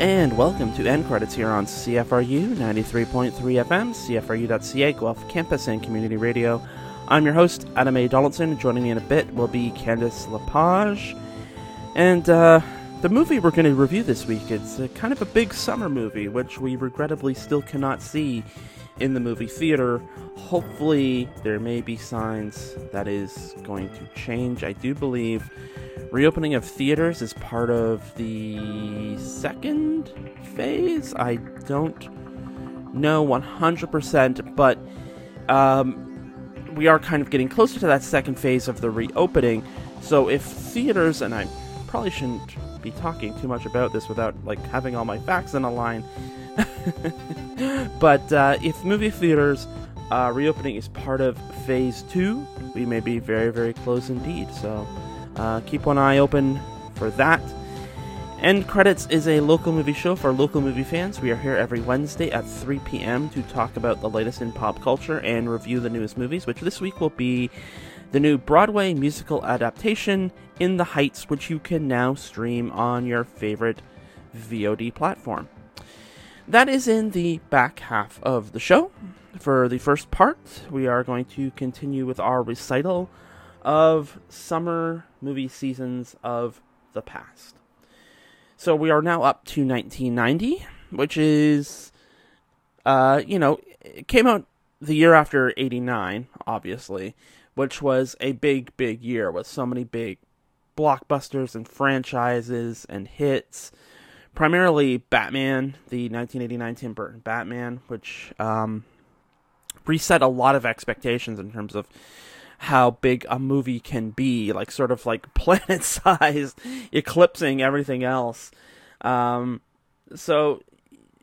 and welcome to End Credits here on CFRU 93.3 FM, CFRU.ca, Guelph Campus and Community Radio. I'm your host, Adam A. Donaldson. Joining me in a bit will be Candice Lepage. And uh, the movie we're going to review this week, it's a, kind of a big summer movie, which we regrettably still cannot see in the movie theater. Hopefully, there may be signs that is going to change. I do believe reopening of theaters is part of the second phase. I don't know 100%, but um, we are kind of getting closer to that second phase of the reopening. So if theaters, and I probably shouldn't be talking too much about this without like having all my facts in a line. but uh, if movie theaters uh, reopening is part of phase two, we may be very, very close indeed. So uh, keep one eye open for that. End Credits is a local movie show for local movie fans. We are here every Wednesday at 3 p.m. to talk about the latest in pop culture and review the newest movies, which this week will be the new Broadway musical adaptation, In the Heights, which you can now stream on your favorite VOD platform. That is in the back half of the show. For the first part, we are going to continue with our recital of summer movie seasons of the past. So we are now up to 1990, which is, uh, you know, it came out the year after 89, obviously, which was a big, big year with so many big blockbusters and franchises and hits. Primarily Batman, the 1989 Tim Burton Batman, which um, reset a lot of expectations in terms of how big a movie can be, like sort of like planet sized, eclipsing everything else. Um, so,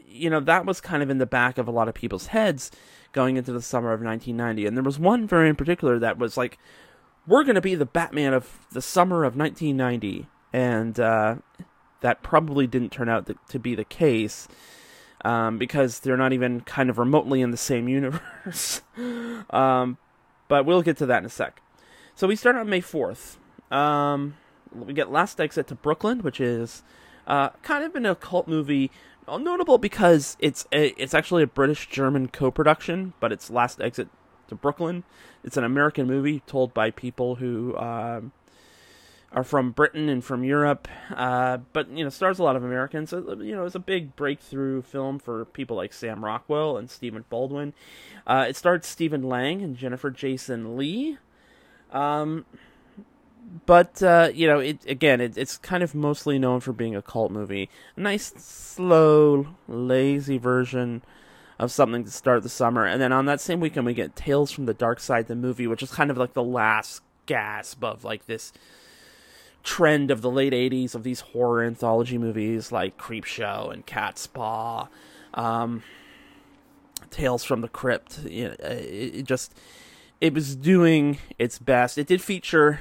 you know, that was kind of in the back of a lot of people's heads going into the summer of 1990. And there was one very in particular that was like, we're going to be the Batman of the summer of 1990. And uh, that probably didn't turn out to be the case. Um, because they're not even kind of remotely in the same universe. um, but we'll get to that in a sec. So we start on May 4th. Um, we get Last Exit to Brooklyn, which is uh, kind of an occult movie, notable because it's a, it's actually a British German co-production, but it's Last Exit to Brooklyn. It's an American movie told by people who um, are from Britain and from Europe, uh, but you know stars a lot of Americans. You know, it's a big breakthrough film for people like Sam Rockwell and Stephen Baldwin. Uh, it starred Stephen Lang and Jennifer Jason Lee. Um, but uh, you know, it again, it, it's kind of mostly known for being a cult movie. A nice, slow, lazy version of something to start the summer, and then on that same weekend we get Tales from the Dark Side, the movie, which is kind of like the last gasp of like this trend of the late 80s of these horror anthology movies like Creepshow and Catspaw, um, Tales from the Crypt. you It, it just it was doing its best. It did feature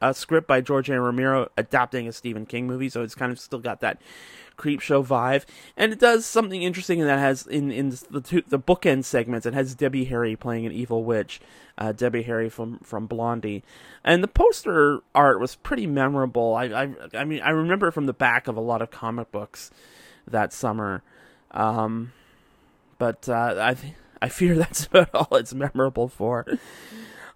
a script by George A. Romero adapting a Stephen King movie, so it's kind of still got that Creepshow vibe, and it does something interesting in that has in in the two, the bookend segments. It has Debbie Harry playing an evil witch, uh, Debbie Harry from from Blondie, and the poster art was pretty memorable. I I, I mean I remember from the back of a lot of comic books that summer, um, but uh, I I fear that's about all it's memorable for.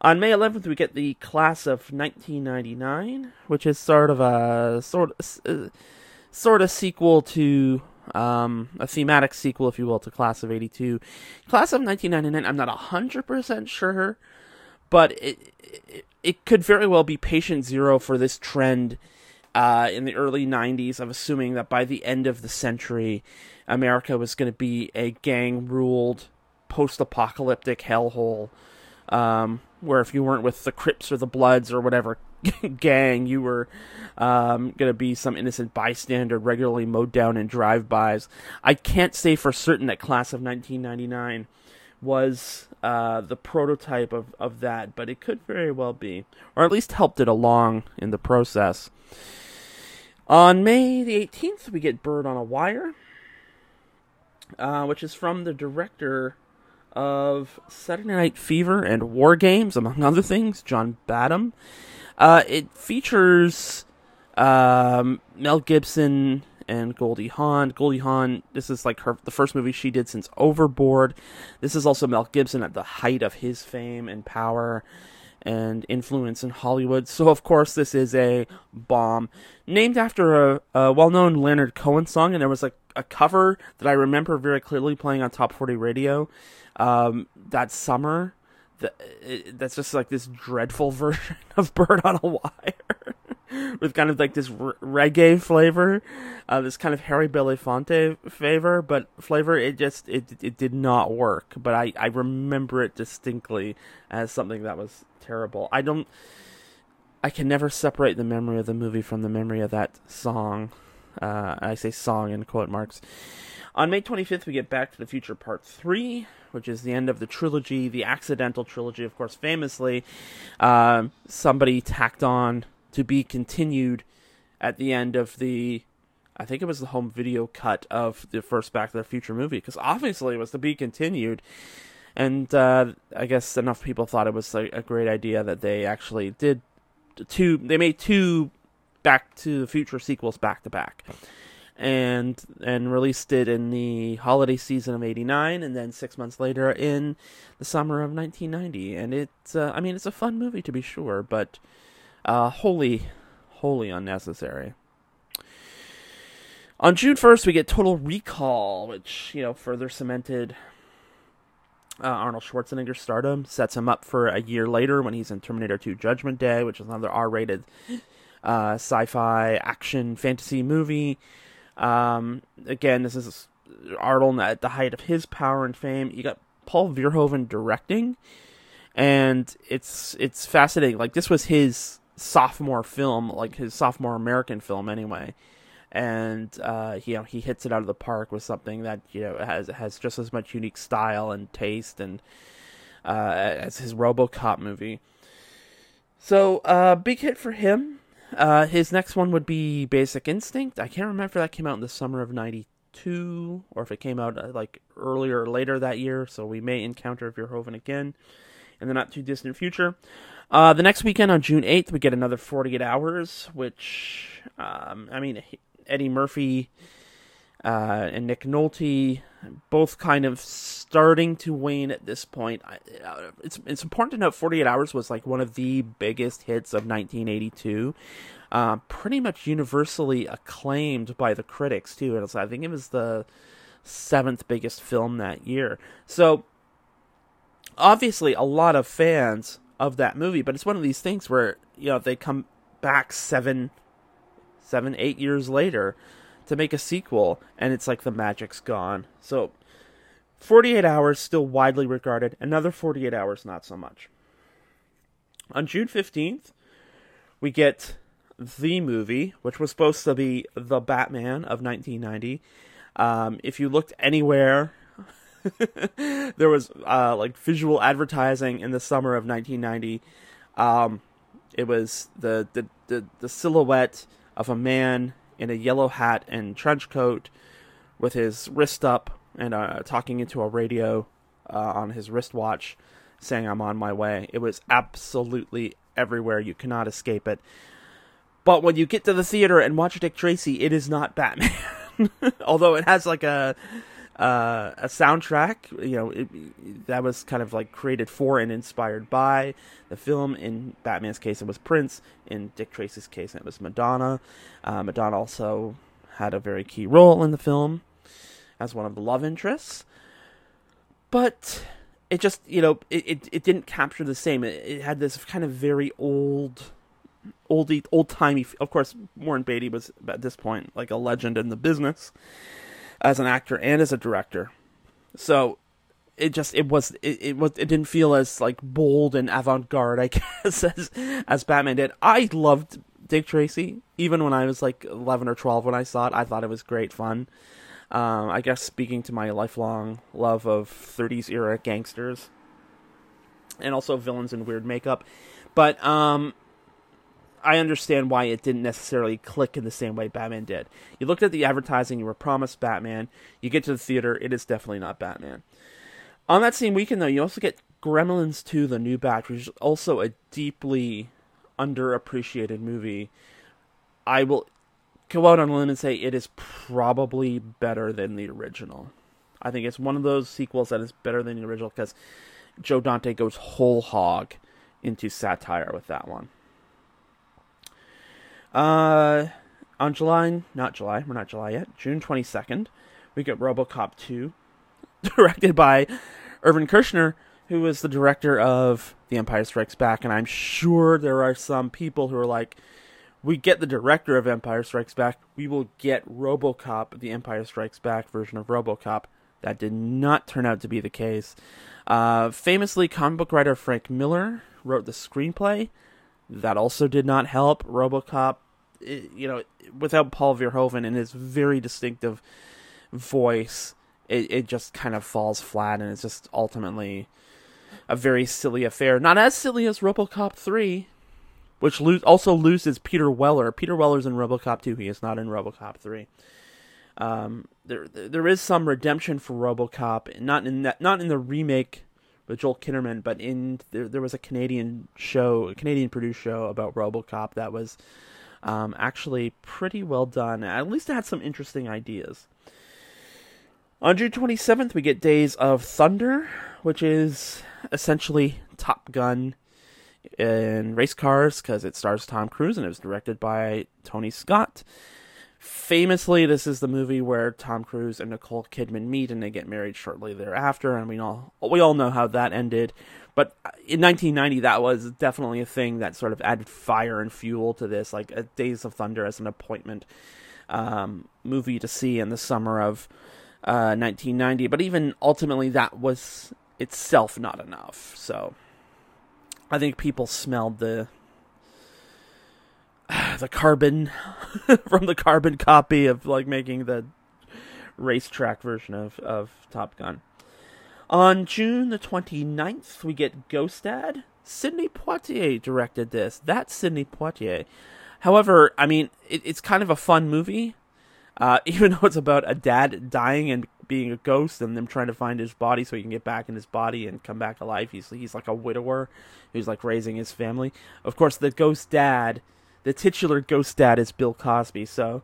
On May 11th, we get the class of 1999, which is sort of a sort of. Uh, sort of sequel to um, a thematic sequel, if you will, to Class of '82. Class of 1999. I'm not hundred percent sure, but it, it, it could very well be patient zero for this trend uh, in the early '90s of assuming that by the end of the century, America was going to be a gang-ruled, post-apocalyptic hellhole. Um, where if you weren't with the Crips or the Bloods or whatever gang, you were um, going to be some innocent bystander regularly mowed down in drive-bys. I can't say for certain that Class of 1999 was uh, the prototype of, of that, but it could very well be, or at least helped it along in the process. On May the 18th, we get Bird on a Wire, uh, which is from the director of Saturday Night Fever and War Games, among other things, John Badham. Uh, it features um, Mel Gibson and Goldie Hawn. Goldie Hawn, this is like her the first movie she did since Overboard. This is also Mel Gibson at the height of his fame and power and influence in Hollywood. So of course this is a bomb named after a, a well-known Leonard Cohen song, and there was like a cover that I remember very clearly playing on Top 40 Radio um, that summer. that's just like this dreadful version of Bird on a Wire. with kind of like this r- reggae flavor, uh, this kind of Harry Belafonte flavor, but flavor it just it it did not work. But I I remember it distinctly as something that was terrible. I don't. I can never separate the memory of the movie from the memory of that song. Uh, I say song in quote marks. On May 25th, we get Back to the Future Part 3, which is the end of the trilogy, the accidental trilogy, of course, famously. Uh, somebody tacked on to be continued at the end of the I think it was the home video cut of the first Back to the Future movie because obviously it was to be continued, and uh, I guess enough people thought it was a, a, great idea that they actually did two. They made two Back to the Future sequels back to back, and and released it in the holiday season of '89, and then six months later in the summer of 1990. And it's uh, I mean it's a fun movie to be sure, but uh, wholly, wholly unnecessary. On June 1st, we get Total Recall, which, you know, further cemented uh, Arnold Schwarzenegger's stardom, sets him up for a year later when he's in Terminator 2 Judgment Day, which is another R rated uh, sci fi action fantasy movie. Um, again, this is Arnold at the height of his power and fame. You got Paul Verhoeven directing, and it's it's fascinating. Like, this was his sophomore film, like his sophomore American film anyway. And uh, you know he hits it out of the park with something that you know has has just as much unique style and taste and uh, as his RoboCop movie. So uh, big hit for him. Uh, his next one would be Basic Instinct. I can't remember if that came out in the summer of '92 or if it came out uh, like earlier or later that year. So we may encounter Verhoeven again in the not too distant future. Uh, the next weekend on June 8th, we get another 48 Hours, which, um, I mean, Eddie Murphy uh, and Nick Nolte, both kind of starting to wane at this point. Uh, it's it's important to note 48 Hours was like one of the biggest hits of 1982. Uh, pretty much universally acclaimed by the critics, too. And I think it was the seventh biggest film that year. So, obviously, a lot of fans of that movie. But it's one of these things where you know they come back seven, seven, eight years later to make a sequel, and it's like the magic's gone. So, 48 Hours still widely regarded. Another 48 Hours, not so much. On June 15th, we get the movie, which was supposed to be the Batman of 1990. Um, if you looked anywhere there was uh, like visual advertising in the summer of 1990. Um, it was the, the, the, the silhouette of a man in a yellow hat and trench coat with his wrist up and uh, talking into a radio uh, on his wristwatch saying, I'm on my way. It was absolutely everywhere. You cannot escape it. But when you get to the theater and watch Dick Tracy, it is not Batman. Although it has like a uh, a soundtrack. You know, it, that was kind of like created for and inspired by the film. In Batman's case, it was Prince. In Dick Tracy's case, it was Madonna. Uh, Madonna also had a very key role in the film as one of the love interests. But it just, you know, it, it, it didn't capture the same. It, it had this kind of very old oldie, old timey. Of course, Warren Beatty was at this point like a legend in the business, as an actor and as a director. So it just it was it, it was it didn't feel as like bold and avant-garde I guess as as Batman did. I loved Dick Tracy even when I was like 11 or 12 when I saw it. I thought it was great fun. Um, I guess speaking to my lifelong love of 30s era gangsters and also villains in weird makeup. But um, I understand why it didn't necessarily click in the same way Batman did. You looked at the advertising, you were promised Batman. You get to the theater, it is definitely not Batman. On that same weekend, though, you also get Gremlins 2 The New Batch, which is also a deeply underappreciated movie. I will go out on a limb and say it is probably better than the original. I think it's one of those sequels that is better than the original because Joe Dante goes whole hog into satire with that one. Uh, on July, not July, we're not July yet, June 22nd, we get Robocop 2, directed by Irvin Kershner, who was the director of The Empire Strikes Back, and I'm sure there are some people who are like, we get the director of Empire Strikes Back, we will get Robocop, the Empire Strikes Back version of Robocop. That did not turn out to be the case. Uh, famously, comic book writer Frank Miller wrote the screenplay. That also did not help. Robocop, it, you know, without Paul Verhoeven and his very distinctive voice, it, it just kind of falls flat and it's just ultimately a very silly affair. Not as silly as Robocop 3, which lo- also loses Peter Weller. Peter Weller's in Robocop 2, he is not in Robocop 3. Um, there there is some redemption for RoboCop, not in that, not in the remake with Joel Kinnaman, but in there there was a Canadian show, a Canadian produced show about RoboCop that was um, actually pretty well done. At least it had some interesting ideas. On June 27th, we get Days of Thunder, which is essentially Top Gun in race cars because it stars Tom Cruise and it was directed by Tony Scott. Famously, this is the movie where Tom Cruise and Nicole Kidman meet and they get married shortly thereafter, and we all we all know how that ended. But in 1990, that was definitely a thing that sort of added fire and fuel to this, like a Days of Thunder as an appointment um, movie to see in the summer of uh, 1990. But even ultimately, that was itself not enough. So I think people smelled the the carbon from the carbon copy of like making the racetrack version of, of Top Gun. On June the 29th, we get Ghost Dad. Sidney Poitier directed this. That's Sidney Poitier. However, I mean, it, it's kind of a fun movie. Uh, even though it's about a dad dying and being a ghost and them trying to find his body so he can get back in his body and come back alive. He's he's like a widower who's like raising his family. Of course, the ghost dad the titular ghost dad is Bill Cosby. So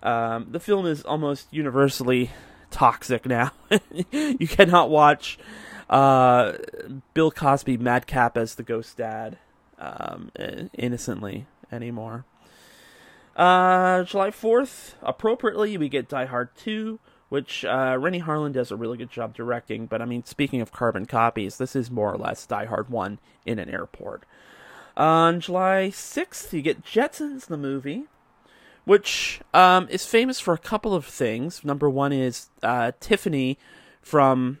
um, the film is almost universally toxic now. you cannot watch uh, Bill Cosby madcap as the ghost dad um, innocently anymore. Uh, July 4th, appropriately, we get Die Hard 2, which uh, Renny Harlin does a really good job directing. But I mean, speaking of carbon copies, this is more or less Die Hard 1 in an airport. On July 6th, you get Jetsons, the movie, which um, is famous for a couple of things. Number one is uh, Tiffany from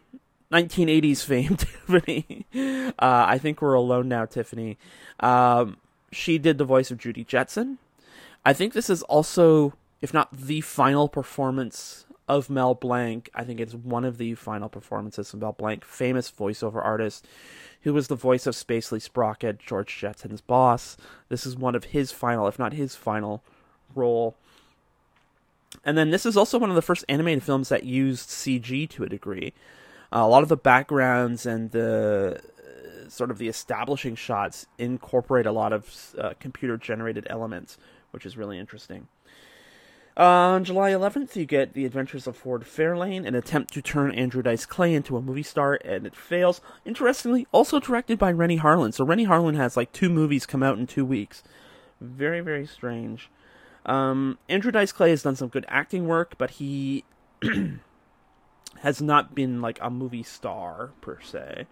1980s fame, Tiffany. Uh, I think we're alone now, Tiffany. Um, she did the voice of Judy Jetson. I think this is also, if not the final performance of Mel Blanc, I think it's one of the final performances of Mel Blanc, famous voiceover artist who was the voice of Spacely Sprocket, George Jetson's boss. This is one of his final, if not his final, role. And then this is also one of the first animated films that used CG to a degree. Uh, a lot of the backgrounds and the uh, sort of the establishing shots incorporate a lot of uh, computer generated elements, which is really interesting. On July 11th, you get The Adventures of Ford Fairlane, an attempt to turn Andrew Dice Clay into a movie star, and it fails. Interestingly, also directed by Renny Harlin. So Renny Harlin has like two movies come out in two weeks. Very, very strange. Um, Andrew Dice Clay has done some good acting work, but he has not been like a movie star per se.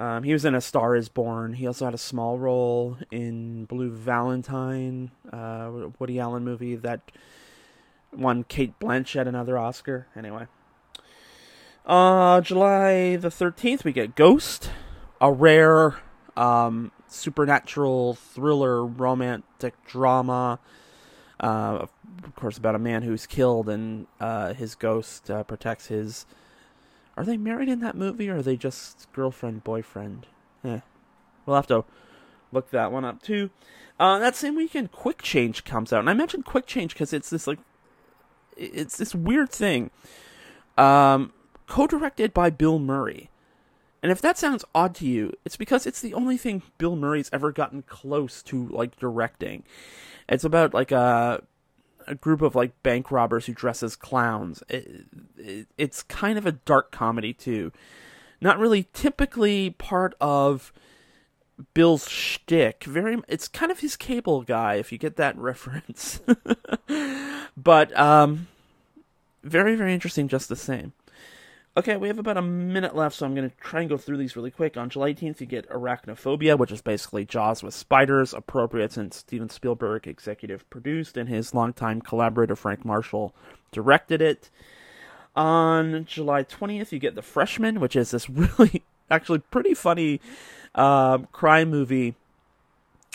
Um, he was in A Star Is Born. He also had a small role in Blue Valentine, uh, Woody Allen movie that won Cate Blanchett another Oscar. Anyway. Uh, July the 13th, we get Ghost, a rare um, supernatural thriller romantic drama. Uh, of course, about a man who's killed and uh, his ghost uh, protects his. Are they married in that movie or are they just girlfriend, boyfriend? Eh. We'll have to look that one up too. Uh, that same weekend, Quick Change comes out. And I mentioned Quick Change because it's this like it's this weird thing. Um, co-directed by Bill Murray. And if that sounds odd to you, it's because it's the only thing Bill Murray's ever gotten close to like directing. It's about like a a group of like bank robbers who dress as clowns. It, it, it's kind of a dark comedy too, not really typically part of Bill's shtick. Very, it's kind of his cable guy, if you get that reference. but um, very, very interesting just the same. Okay, we have about a minute left, so I'm going to try and go through these really quick. On July 18th, you get Arachnophobia, which is basically Jaws with spiders, appropriate since Steven Spielberg executive produced and his longtime collaborator Frank Marshall directed it. On July 20th, you get The Freshman, which is this really, actually pretty funny uh, crime movie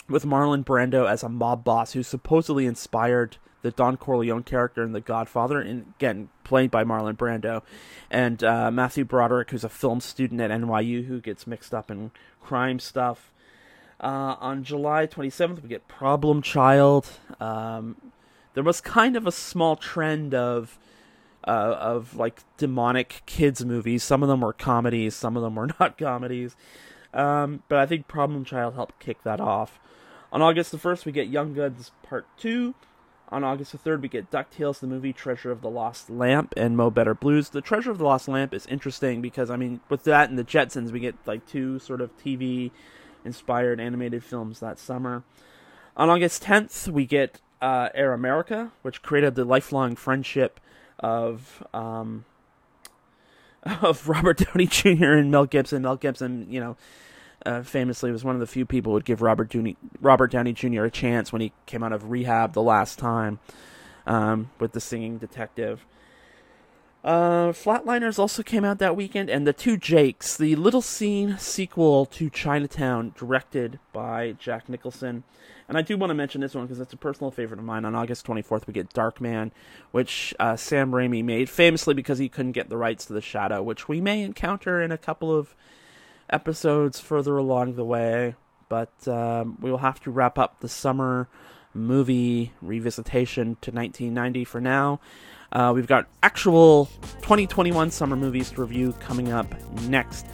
with Marlon Brando as a mob boss who supposedly inspired the Don Corleone character in The Godfather, and again played by Marlon Brando, and uh, Matthew Broderick, who's a film student at NYU who gets mixed up in crime stuff. Uh, on July 27th, we get Problem Child. Um, there was kind of a small trend of uh, of like demonic kids movies. Some of them were comedies, some of them were not comedies. Um, but I think Problem Child helped kick that off. On August the 1st, we get Young Guns Part 2. On August the 3rd, we get DuckTales, the movie Treasure of the Lost Lamp, and Mo Better Blues. The Treasure of the Lost Lamp is interesting because, I mean, with that and the Jetsons, we get like two sort of TV inspired animated films that summer. On August 10th, we get uh, Air America, which created the lifelong friendship of um, of Robert Downey Jr. and Mel Gibson. Mel Gibson, you know, uh, famously was one of the few people who would give Robert Downey, Robert Downey Jr. a chance when he came out of rehab the last time um, with the singing detective. Uh, Flatliners also came out that weekend, and The Two Jakes, the Little Seen sequel to Chinatown, directed by Jack Nicholson. And I do want to mention this one because it's a personal favorite of mine. On August 24th, we get Darkman, which uh, Sam Raimi made famously because he couldn't get the rights to The Shadow, which we may encounter in a couple of episodes further along the way, but um, we will have to wrap up the summer movie revisitation to 1990 for now. Uh, we've got actual 2021 summer movies to review coming up next.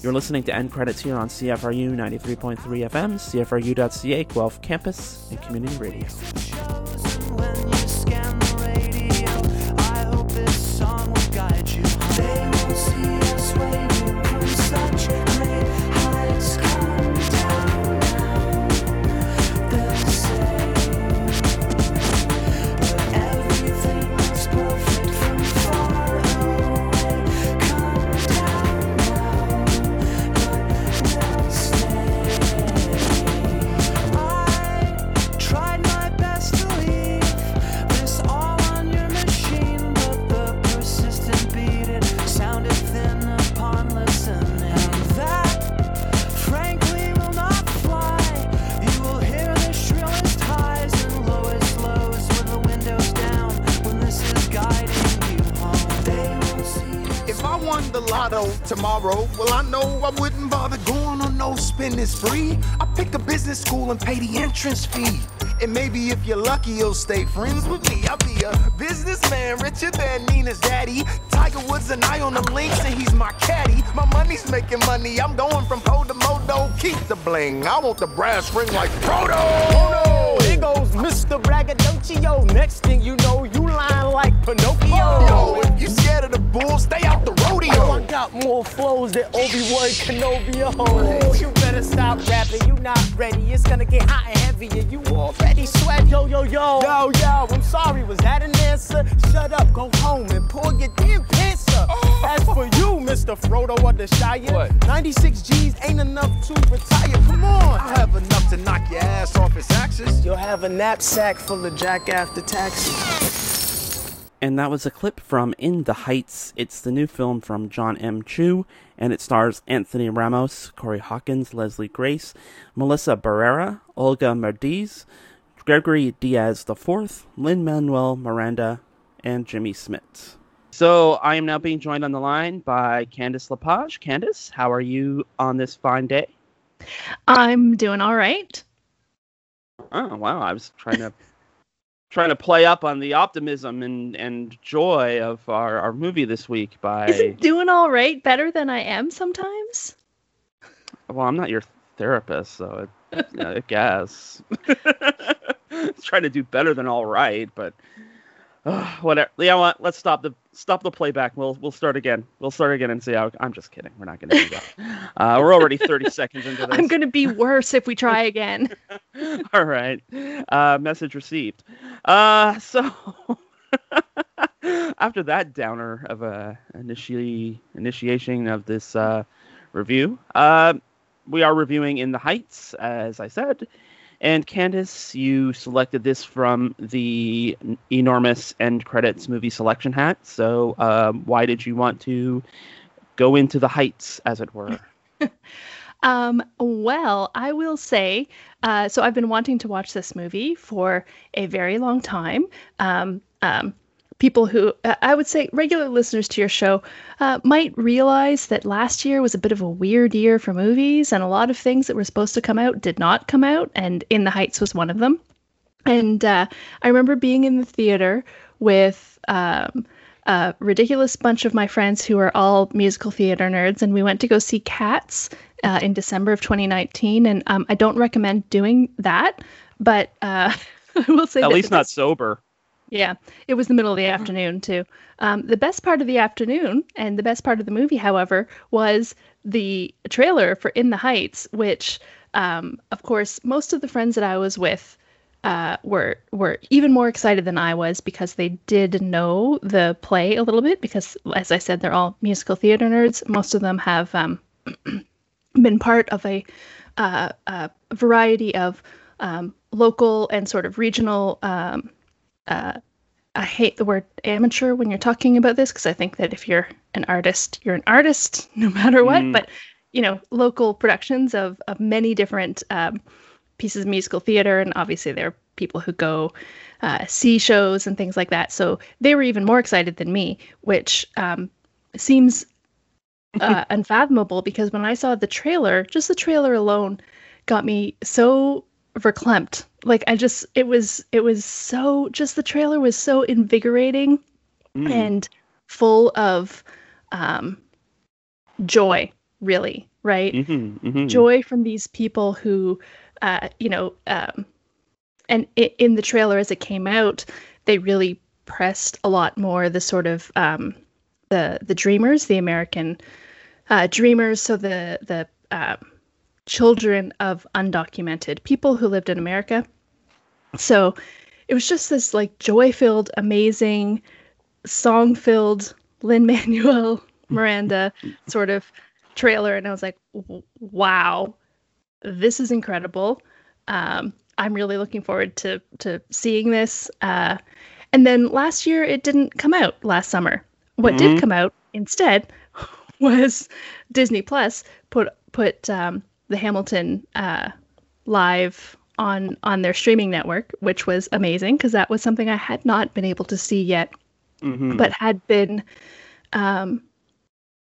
You're listening to End Credits here on CFRU 93.3 FM, CFRU.ca, Guelph Campus, and Community Radio. Spree. I pick a business school and pay the entrance fee. And maybe if you're lucky, you'll stay friends with me. I'll be a businessman richer than Nina's daddy. Tiger Woods and I on the links, and he's my caddy. My money's making money. I'm going from po to modo. Keep the bling. I want the brass ring like no! Here goes Mr. Braggadocio. Next thing you know, you lying like Pinocchio. More flows than Obi-Wan Kenobi. Oh, you better stop rapping. You not ready. It's gonna get hot and heavy, and you already sweat. Yo, yo, yo. Yo, yo. I'm sorry. Was that an answer? Shut up. Go home and pull your damn pants up. Oh. As for you, Mr. Frodo of the Shire, what? 96 G's ain't enough to retire. Come on. I have enough to knock your ass off its axis. You'll have a knapsack full of jack after taxes. And that was a clip from In the Heights. It's the new film from John M. Chu, and it stars Anthony Ramos, Corey Hawkins, Leslie Grace, Melissa Barrera, Olga Merediz, Gregory Diaz IV, Lin Manuel Miranda, and Jimmy Smits. So I am now being joined on the line by Candice Lepage. Candice, how are you on this fine day? I'm doing all right. Oh wow! I was trying to trying to play up on the optimism and, and joy of our, our movie this week by Isn't doing all right better than I am sometimes? Well, I'm not your therapist, so it, I guess. trying to do better than all right, but uh, whatever. You know what? Let's stop the stop the playback. We'll we'll start again. We'll start again and see how. I'm just kidding. We're not going to do that. Uh, we're already 30 seconds into this. I'm going to be worse if we try again. all right. Uh, message received. Uh, so after that downer of a initi- initiation of this uh, review, uh, we are reviewing In the Heights, as I said. And Candice, you selected this from the enormous end credits movie selection hat. So, um, why did you want to go into the heights, as it were? um, well, I will say, uh, so I've been wanting to watch this movie for a very long time. Um, um, people who uh, I would say regular listeners to your show uh, might realize that last year was a bit of a weird year for movies, and a lot of things that were supposed to come out did not come out, and In the Heights was one of them. And uh, I remember being in the theater with um, a ridiculous bunch of my friends who are all musical theater nerds, and we went to go see Cats uh, in December of 2019. And um, I don't recommend doing that, but uh, I will say at least not sober. Yeah, it was the middle of the afternoon too. Um, the best part of the afternoon and the best part of the movie, however, was the trailer for In the Heights, which, um, of course, most of the friends that I was with uh, were were even more excited than I was because they did know the play a little bit. Because, as I said, they're all musical theater nerds. Most of them have um, been part of a, uh, a variety of um, local and sort of regional um, uh, I hate the word amateur when you're talking about this because I think that if you're an artist, you're an artist no matter what. Mm. But you know, local productions of of many different um, pieces of musical theater, and obviously there are people who go uh, see shows and things like that. So they were even more excited than me, which um, seems uh, unfathomable because when I saw the trailer, just the trailer alone got me so verklempt. Like I just it was it was so just the trailer was so invigorating mm. and full of um joy, really, right? Mm-hmm, mm-hmm. Joy from these people who uh you know um and it, in the trailer as it came out, they really pressed a lot more the sort of um the the dreamers, the American uh dreamers, so the the uh, children of undocumented people who lived in America. So it was just this like joy filled, amazing, song filled Lin Manuel Miranda sort of trailer. And I was like, wow, this is incredible. Um, I'm really looking forward to to seeing this. Uh, and then last year it didn't come out last summer. What mm-hmm. did come out instead was Disney Plus put put um, the Hamilton uh, live on on their streaming network, which was amazing because that was something I had not been able to see yet, mm-hmm. but had been um,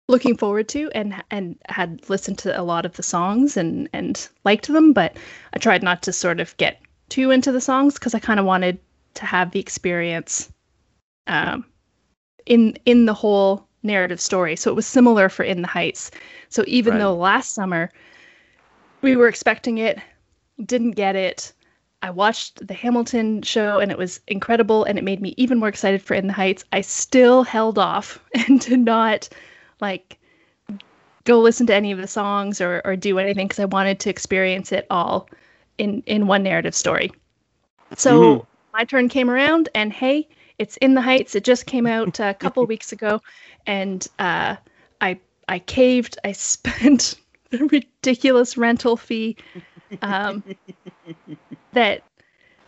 looking forward to and and had listened to a lot of the songs and and liked them, but I tried not to sort of get too into the songs because I kind of wanted to have the experience um, in in the whole narrative story. So it was similar for In the Heights. So even right. though last summer we were expecting it, didn't get it. I watched the Hamilton show and it was incredible and it made me even more excited for In the Heights. I still held off and did not like go listen to any of the songs or, or do anything because I wanted to experience it all in in one narrative story. So mm-hmm. my turn came around and hey, it's In the Heights. It just came out a couple weeks ago and uh, I I caved. I spent ridiculous rental fee um, that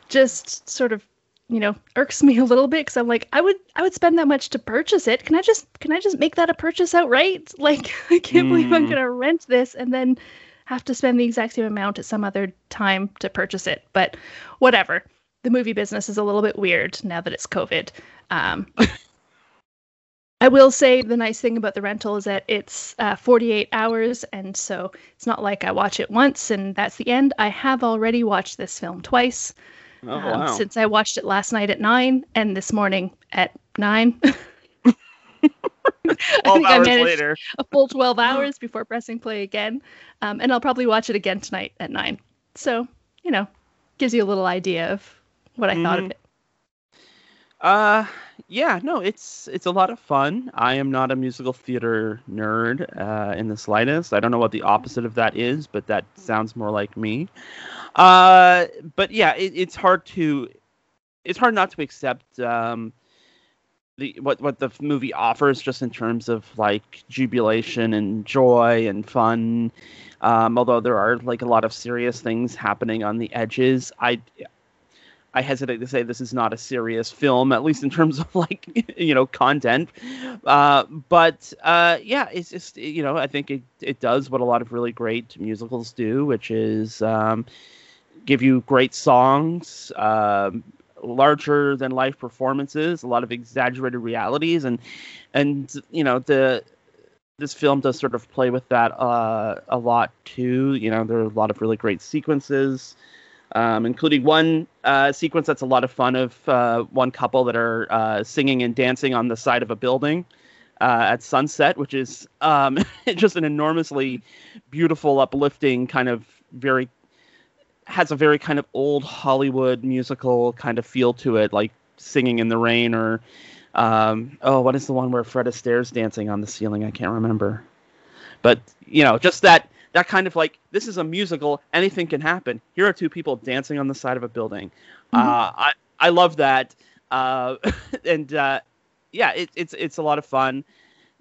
just sort of you know irks me a little bit because i'm like i would i would spend that much to purchase it can i just can i just make that a purchase outright like i can't mm. believe i'm mm. gonna rent this and then have to spend the exact same amount at some other time to purchase it but whatever the movie business is a little bit weird now that it's covid um, I will say the nice thing about the rental is that it's uh, 48 hours, and so it's not like I watch it once and that's the end. I have already watched this film twice oh, um, wow. since I watched it last night at nine and this morning at nine. I think I managed later. a full 12 hours before pressing play again, um, and I'll probably watch it again tonight at nine. So, you know, gives you a little idea of what I mm-hmm. thought of mm-hmm. it. Uh, yeah, no, it's it's a lot of fun. I am not a musical theater nerd uh, in the slightest. I don't know what the opposite of that is, but that sounds more like me. Uh, but yeah, it, it's hard to it's hard not to accept um, the what what the movie offers just in terms of like jubilation and joy and fun. Um, although there are like a lot of serious things happening on the edges, I I hesitate to say this is not a serious film, at least in terms of like you know content. Uh, but uh, yeah, it's just you know I think it it does what a lot of really great musicals do, which is um, give you great songs, um, larger than life performances, a lot of exaggerated realities, and and you know the this film does sort of play with that uh, a lot too. You know, there are a lot of really great sequences um, including one uh, sequence that's a lot of fun of uh, one couple that are uh, singing and dancing on the side of a building uh, at sunset, which is um, just an enormously beautiful, uplifting kind of very has a very kind of old Hollywood musical kind of feel to it, like singing in the rain or um, oh, what is the one where Fred Astaire's dancing on the ceiling? I can't remember. But you know, just that that kind of like this is a musical, anything can happen. Here are two people dancing on the side of a building. Mm-hmm. Uh, I I love that, uh, and uh, yeah, it, it's it's a lot of fun.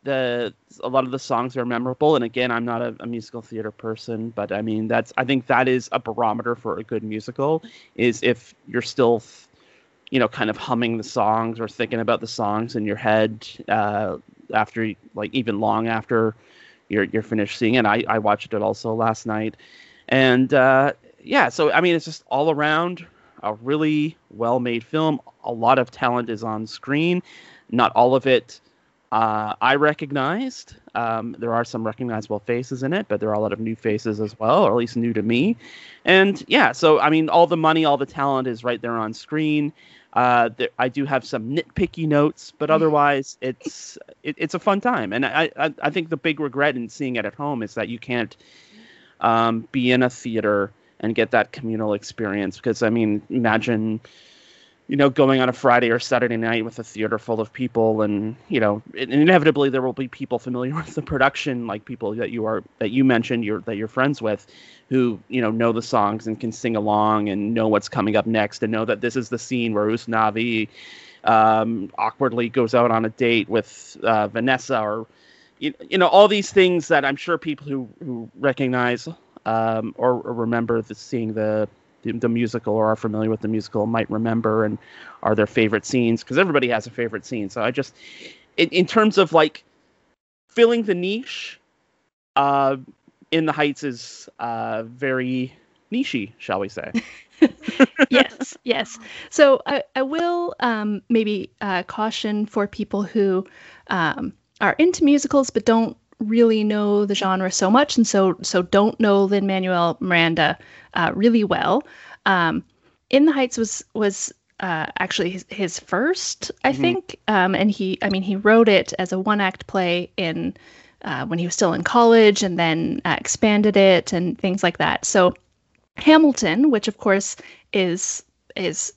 The a lot of the songs are memorable, and again, I'm not a, a musical theater person, but I mean that's I think that is a barometer for a good musical is if you're still you know, kind of humming the songs or thinking about the songs in your head uh, after, like, even long after you're you're finished seeing it. I I watched it also last night, and uh, yeah, so I mean, it's just all around a really well made film. A lot of talent is on screen. Not all of it uh, I recognized. Um, there are some recognizable faces in it, but there are a lot of new faces as well, or at least new to me. And yeah, so I mean, all the money, all the talent is right there on screen. Uh, there, I do have some nitpicky notes, but mm. otherwise, it's it, it's a fun time. And I, I, I think the big regret in seeing it at home is that you can't um, be in a theater and get that communal experience. Because I mean, imagine you know, going on a Friday or Saturday night with a theater full of people, and you know, inevitably there will be people familiar with the production, like people that you are that you mentioned, you're that you're friends with, who you know know the songs and can sing along and know what's coming up next, and know that this is the scene where Usnavi um, awkwardly goes out on a date with uh, Vanessa, or you, you know, all these things that I'm sure people who who recognize um, or, or remember the, seeing the the, the, musical or are familiar with the musical might remember and are their favorite scenes because everybody has a favorite scene. So I just, in, in terms of like filling the niche, uh, in the Heights is uh, very nichey, shall we say? yes, yes. So I, I will um, maybe uh, caution for people who um, are into musicals but don't really know the genre so much, and so so don't know Lin Manuel Miranda uh, really well. Um, In the Heights was was uh, actually his, his first, I mm-hmm. think, um, and he I mean he wrote it as a one act play in uh, when he was still in college, and then uh, expanded it and things like that. So Hamilton, which of course is is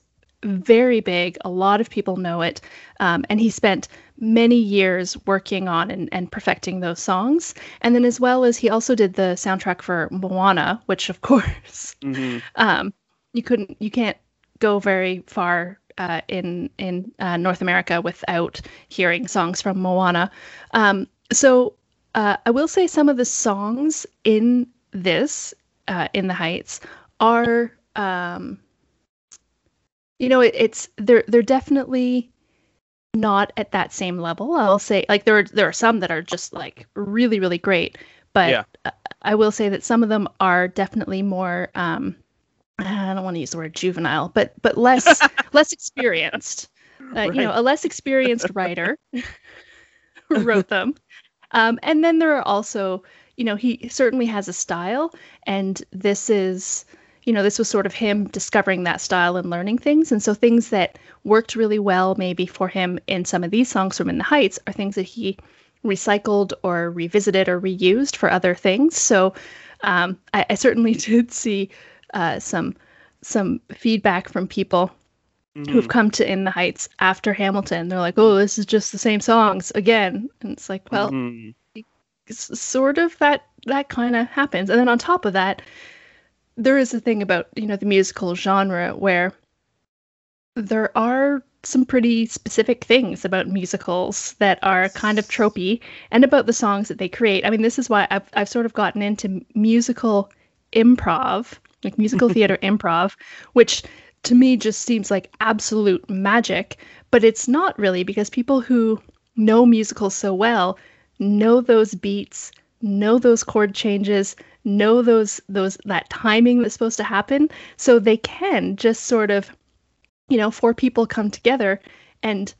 very big. A lot of people know it. Um, and he spent many years working on and, and perfecting those songs. And then, as well as he also did the soundtrack for Moana, which, of course, mm-hmm. um, you couldn't, you can't go very far uh, in in uh, North America without hearing songs from Moana. Um, so uh, I will say some of the songs in this, uh, in the Heights, are um, you know, it, it's they're they're definitely not at that same level. I'll say like there are there are some that are just like really really great, but yeah. I will say that some of them are definitely more um I don't want to use the word juvenile, but but less less experienced. Uh, right. You know, a less experienced writer wrote them. Um, and then there are also, you know, he certainly has a style, and this is you know, this was sort of him discovering that style and learning things. And so things that worked really well maybe for him in some of these songs from In the Heights are things that he recycled or revisited or reused for other things. So um, I, I, certainly did see uh, some some feedback from people Mm-hmm. who've come to In the Heights after Hamilton. They're like, "Oh, this is just the same songs again," and it's like, well, Mhm. s- sort of that that kind of happens. And then on top of that, there is a thing about you know the musical genre where there are some pretty specific things about musicals that are kind of tropey and about the songs that they create. I mean, this is why I've I've sort of gotten into musical improv, like musical theater improv, which to me just seems like absolute magic, but it's not really because people who know musicals so well know those beats, know those chord changes, know those those that timing that's supposed to happen, so they can just sort of you know, four people come together and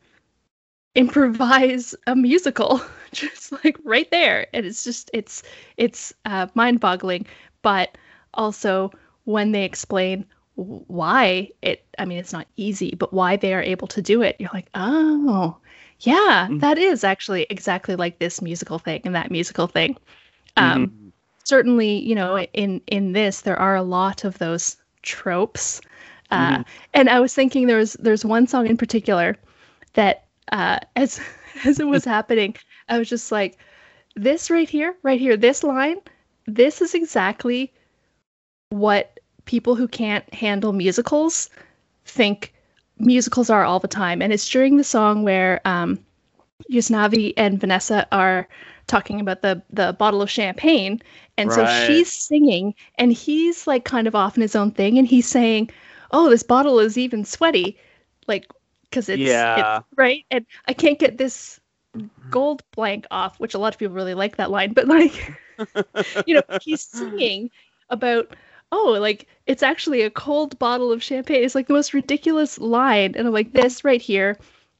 improvise a musical just like right there and it's just it's it's uh, mind-boggling but also when they explain why it i mean it's not easy but why they are able to do it you're like oh yeah Mm. that is actually exactly like this musical thing and that musical thing um Mhm. Certainly you know in in this there are a lot of those tropes. Uh, Mhm. and i was thinking there's there's one song in particular that uh as as it was happening i was just like this right here right here this line this is exactly what people who can't handle musicals think musicals are all the time. And it's during the song where um Usnavi and Vanessa are talking about the the bottle of champagne. And so she's singing and he's like kind of off in his own thing. And he's saying oh this bottle is even sweaty. Like because it's, Yeah. it's right? And i can't get this gold blank off which a lot of people really like that line. But like you know he's singing about oh like it's actually a cold bottle of champagne. It's like the most ridiculous line. And i'm like this right here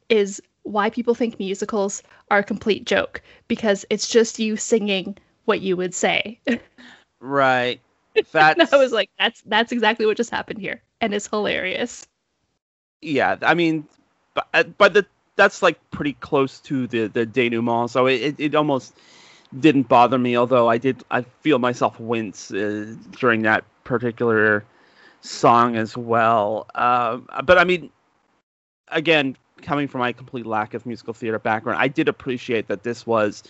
is why people think musicals are a complete joke because it's just you singing what you would say Right. That's i was like that's that's exactly what just happened here and it's hilarious yeah. I mean, but uh, but the that's like pretty close to the the denouement, so it, it, it almost didn't bother me. Although I did, I feel myself wince uh, during that particular song as well. Um, but I mean, again, coming from my complete lack of musical theater background, I did appreciate that this was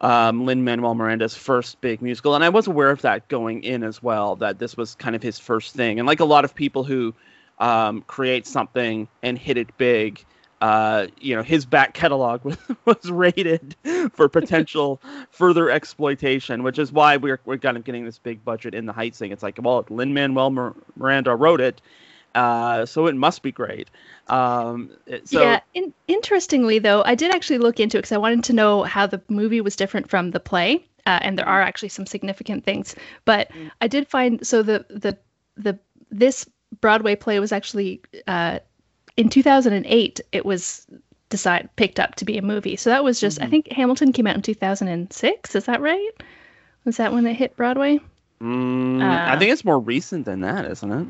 um, Lin Manuel Miranda's first big musical, and I was aware of that going in as well. That this was kind of his first thing, and like a lot of people who um, create something and hit it big, uh, you know, his back catalog was, was rated for potential further exploitation, which is why we're we're kind of getting this big budget in the Heights thing. It's like, well, Lin Manuel Miranda wrote it, uh, so it must be great. Um, so yeah. In- interestingly, though, I did actually look into it because I wanted to know how the movie was different from the play, uh, and there are actually some significant things. But Mm. I did find so the the the this Broadway play was actually uh, in 2008. It was decided picked up to be a movie. So that was just I Mhm. think Hamilton came out in 2006. Is that right? Was that when it hit Broadway? Mm, I Uh, think it's more recent than that, isn't it?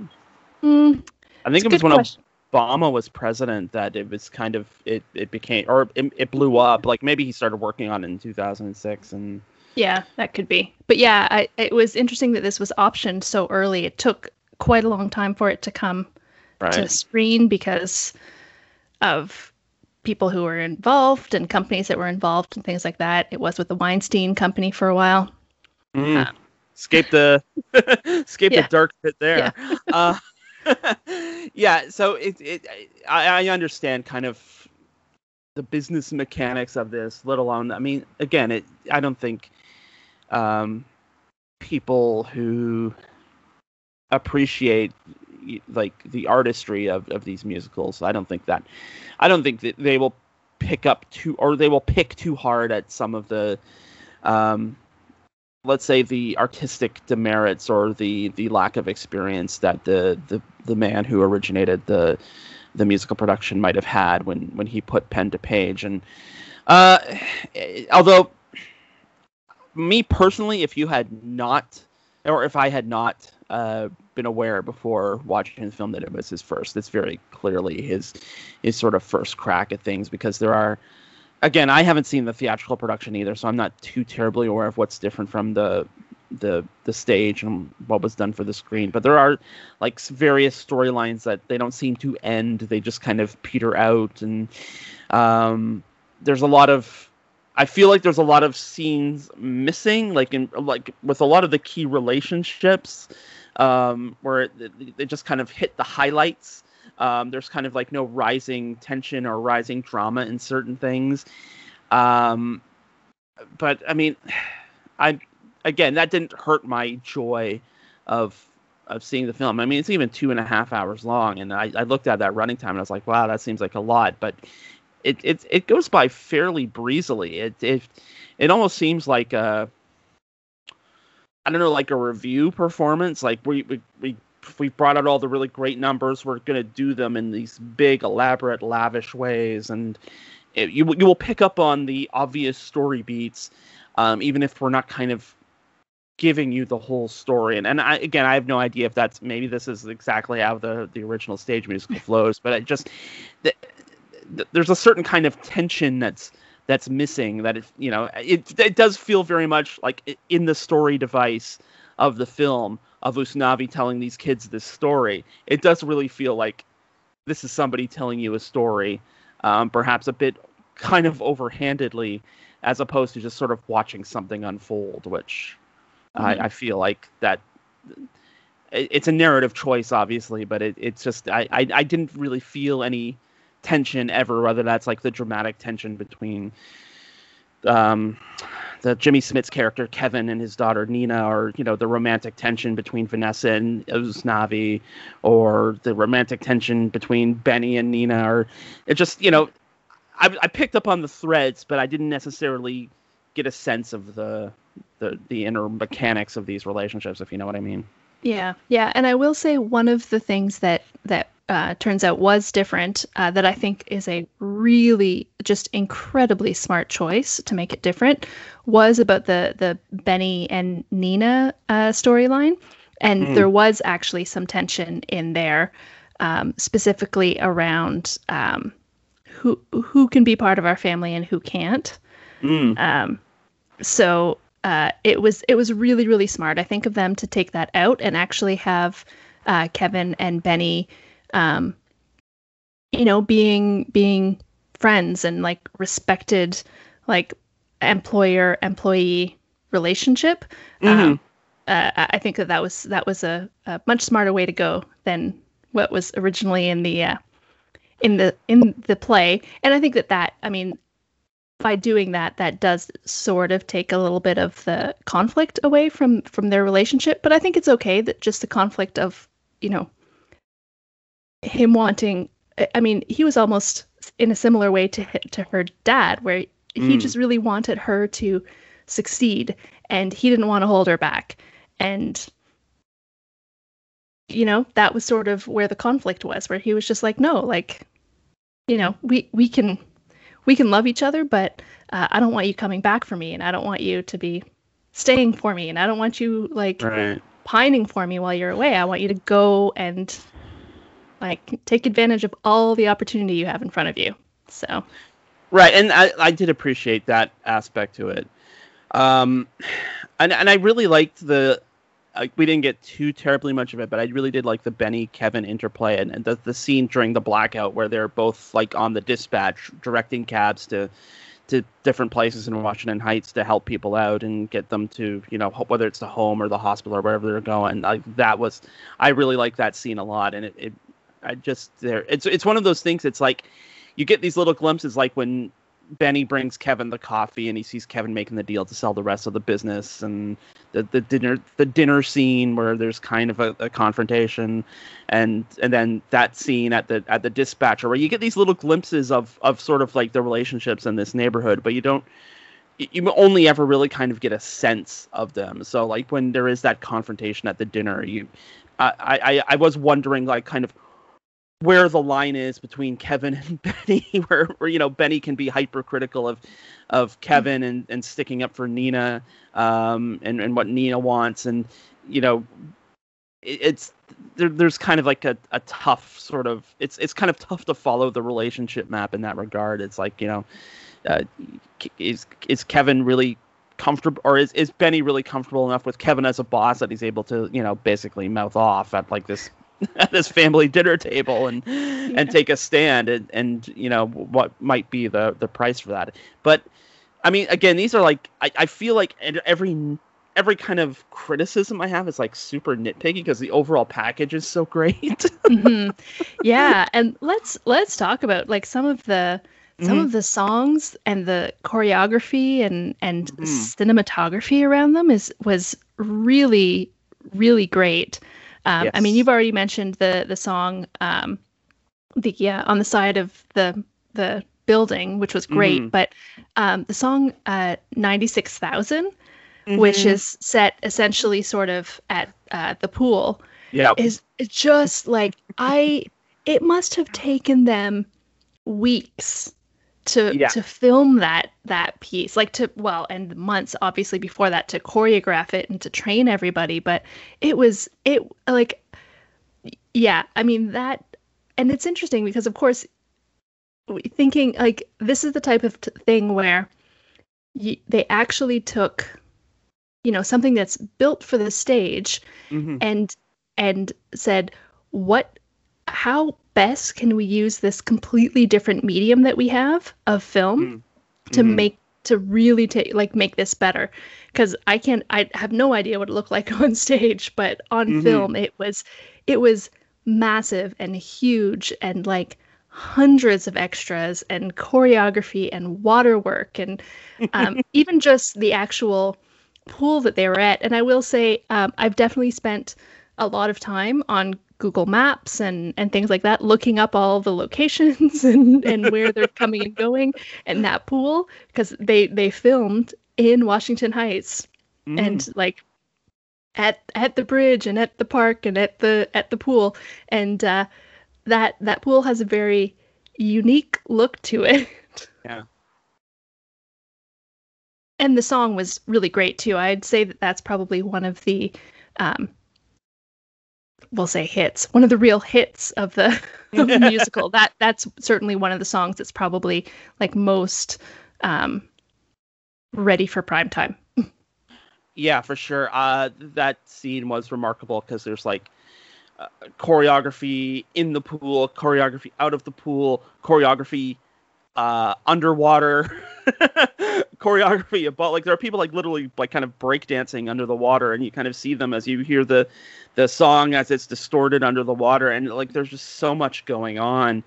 Mm, I think it's it was when question. Obama was president that it was kind of it it became or it, it blew up. Like maybe he started working on it in 2006 and Yeah, that could be. But yeah, I, it was interesting that this was optioned so early. It took quite a long time for it to come right. to screen because of people who were involved and companies that were involved and things like that. It was with the Weinstein Company for a while. Mm. uh, escape the escape Yeah. the dark pit there. Uh, yeah, so it it I, I understand kind of the business mechanics of this, let alone I mean, again, it I don't think um people who appreciate like the artistry of, of these musicals, I don't think that I don't think that they will pick up too or they will pick too hard at some of the um let's say the artistic demerits or the the lack of experience that the the, the man who originated the the musical production might have had when when he put pen to page. And uh although me personally if you had not or if I had not uh, been aware before watching the film that it was his first, it's very clearly his his sort of first crack at things because there are again, I haven't seen the theatrical production either, so I'm not too terribly aware of what's different from the the the stage and what was done for the screen. But there are like various storylines that they don't seem to end; they just kind of peter out, and um, there's a lot of. I feel like there's a lot of scenes missing, like in like with a lot of the key relationships, um, where they just kind of hit the highlights. Um, there's kind of like no rising tension or rising drama in certain things. Um, but I mean, I again that didn't hurt my joy of of seeing the film. I mean, it's even two and a half hours long, and I, I looked at that running time and I was like, wow, that seems like a lot, but it it it goes by fairly breezily. It it it almost seems like a I don't know, like a revue performance. Like we we we we brought out all the really great numbers. We're gonna do them in these big, elaborate, lavish ways, and it, you you will pick up on the obvious story beats, um, even if we're not kind of giving you the whole story. And and I, again, I have no idea if that's maybe this is exactly how the the original stage musical flows, but it just the, the, there's a certain kind of tension that's that's missing. That it you know it it does feel very much like in the story device of the film of Usnavi telling these kids this story. It does really feel like this is somebody telling you a story, um, perhaps a bit kind of overhandedly, as opposed to just sort of watching something unfold, which Mm-hmm. I, I, feel like that it's a narrative choice, obviously, but it, it's just I, I, I didn't really feel any tension ever, whether that's like the dramatic tension between um, the Jimmy Smits character Kevin and his daughter Nina, or you know the romantic tension between Vanessa and Usnavi, or the romantic tension between Benny and Nina, or it just you know I, I picked up on the threads, but I didn't necessarily get a sense of the the the inner mechanics of these relationships, if you know what I mean. Yeah, yeah, and I will say one of the things that that uh, turns out was different uh, that I think is a really just incredibly smart choice to make it different was about the the Benny and Nina uh, storyline, and mm. there was actually some tension in there, um, specifically around um, who who can be part of our family and who can't. Mm. Um, so uh, it was it was really really smart. I think of them to take that out and actually have uh, Kevin and Benny, um, you know, being being friends and like respected, like employer employee relationship. Mm-hmm. Um, uh, I think that that was that was a, a, much smarter way to go than what was originally in the uh, in the in the play. And I think that that I mean by doing that that does sort of take a little bit of the conflict away from from their relationship but i think it's okay that just the conflict of you know him wanting i mean he was almost in a similar way to to her dad where he mm. just really wanted her to succeed and he didn't want to hold her back and you know that was sort of where the conflict was where he was just like no like you know we we can we can love each other, but uh, I don't want you coming back for me, and I don't want you to be staying for me, and I don't want you like right. pining for me while you're away. I want you to go and like take advantage of all the opportunity you have in front of you. So, right, and I I did appreciate that aspect to it. Um, and and I really liked the like we didn't get too terribly much of it, but I really did like the Benny Kevin interplay and, and the the scene during the blackout where they're both like on the dispatch directing cabs to to different places in Washington Heights to help people out and get them to you know whether it's the home or the hospital or wherever they're going. Like that was I really like that scene a lot, and it, it I just there it's it's one of those things. It's like you get these little glimpses like when Benny brings Kevin the coffee and he sees Kevin making the deal to sell the rest of the business and the, the dinner the dinner scene where there's kind of a, a, confrontation and and then that scene at the at the dispatcher where you get these little glimpses of of sort of like the relationships in this neighborhood but you don't you only ever really kind of get a sense of them so like when there is that confrontation at the dinner you I, I, I was wondering like kind of where the line is between Kevin and Benny, where, where you know Benny can be hypercritical of of Kevin and, and sticking up for Nina um, and and what Nina wants, and you know it, it's there, there's kind of like a, a tough sort of it's it's kind of tough to follow the relationship map in that regard. It's like you know uh, is is Kevin really comfortable or is, is benny really comfortable enough with kevin as a boss that he's able to you know basically mouth off at like this at this family dinner table and yeah. and take a stand and and you know what might be the the price for that but i mean again these are like i, I feel like every every kind of criticism i have is like super nitpicky because the overall package is so great mm-hmm. yeah and let's let's talk about like some of the some mm-hmm. of the songs and the choreography and and mm-hmm. cinematography around them is was really really great. Um, yes. I mean, you've already mentioned the the song, um, the yeah, on the side of the the building, which was great. Mm-hmm. But um, the song uh, ninety six thousand, which mm-hmm. is set essentially sort of at uh, the pool, yeah, is just like I. It must have taken them weeks to yeah. to film that that piece like to well and months obviously before that to choreograph it and to train everybody but it was it like yeah i mean that and it's interesting because of course thinking like this is the type of t- thing where they actually took you know something that's built for the stage mm-hmm. and and said what how best can we use this completely different medium that we have of film mm. to mm-hmm. make to really take like make this better because i can't i have no idea what it looked like on stage but on mm-hmm. film it was it was massive and huge and like hundreds of extras and choreography and water work and um, even just the actual pool that they were at and i will say um, i've definitely spent a lot of time on Google Maps and and things like that, looking up all the locations and and where they're coming and going, and that pool because they they filmed in Washington Heights, mm. and like at at the bridge and at the park and at the at the pool, and uh, that that pool has a very unique look to it. Yeah. And the song was really great too. I'd say that that's probably one of the um, we'll say hits one of the real hits of the, of the musical. That that's certainly one of the songs that's probably like most um ready for prime time. Yeah for sure. Uh that scene was remarkable because there's like uh, choreography in the pool choreography out of the pool choreography uh underwater choreography about like there are people like literally like kind of breakdancing under the water and you kind of see them as you hear the the song as it's distorted under the water and like there's just so much going on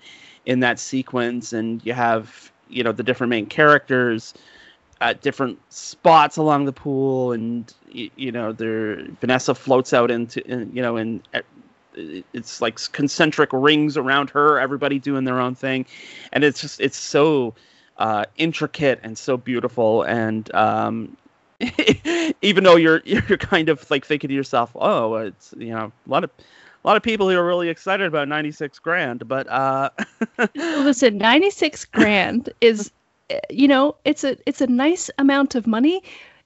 in that sequence and you have you know the different main characters at different spots along the pool and you, know there Vanessa floats out into in, you know in it's like concentric rings around her everybody doing their own thing and it's just it's so uh, intricate and so beautiful and um, even though you're you're kind of like thinking to yourself, oh, it's you know a lot of a lot of people who are really excited about 96 grand, but uh listen, 96 grand is you know, it's a it's a nice amount of money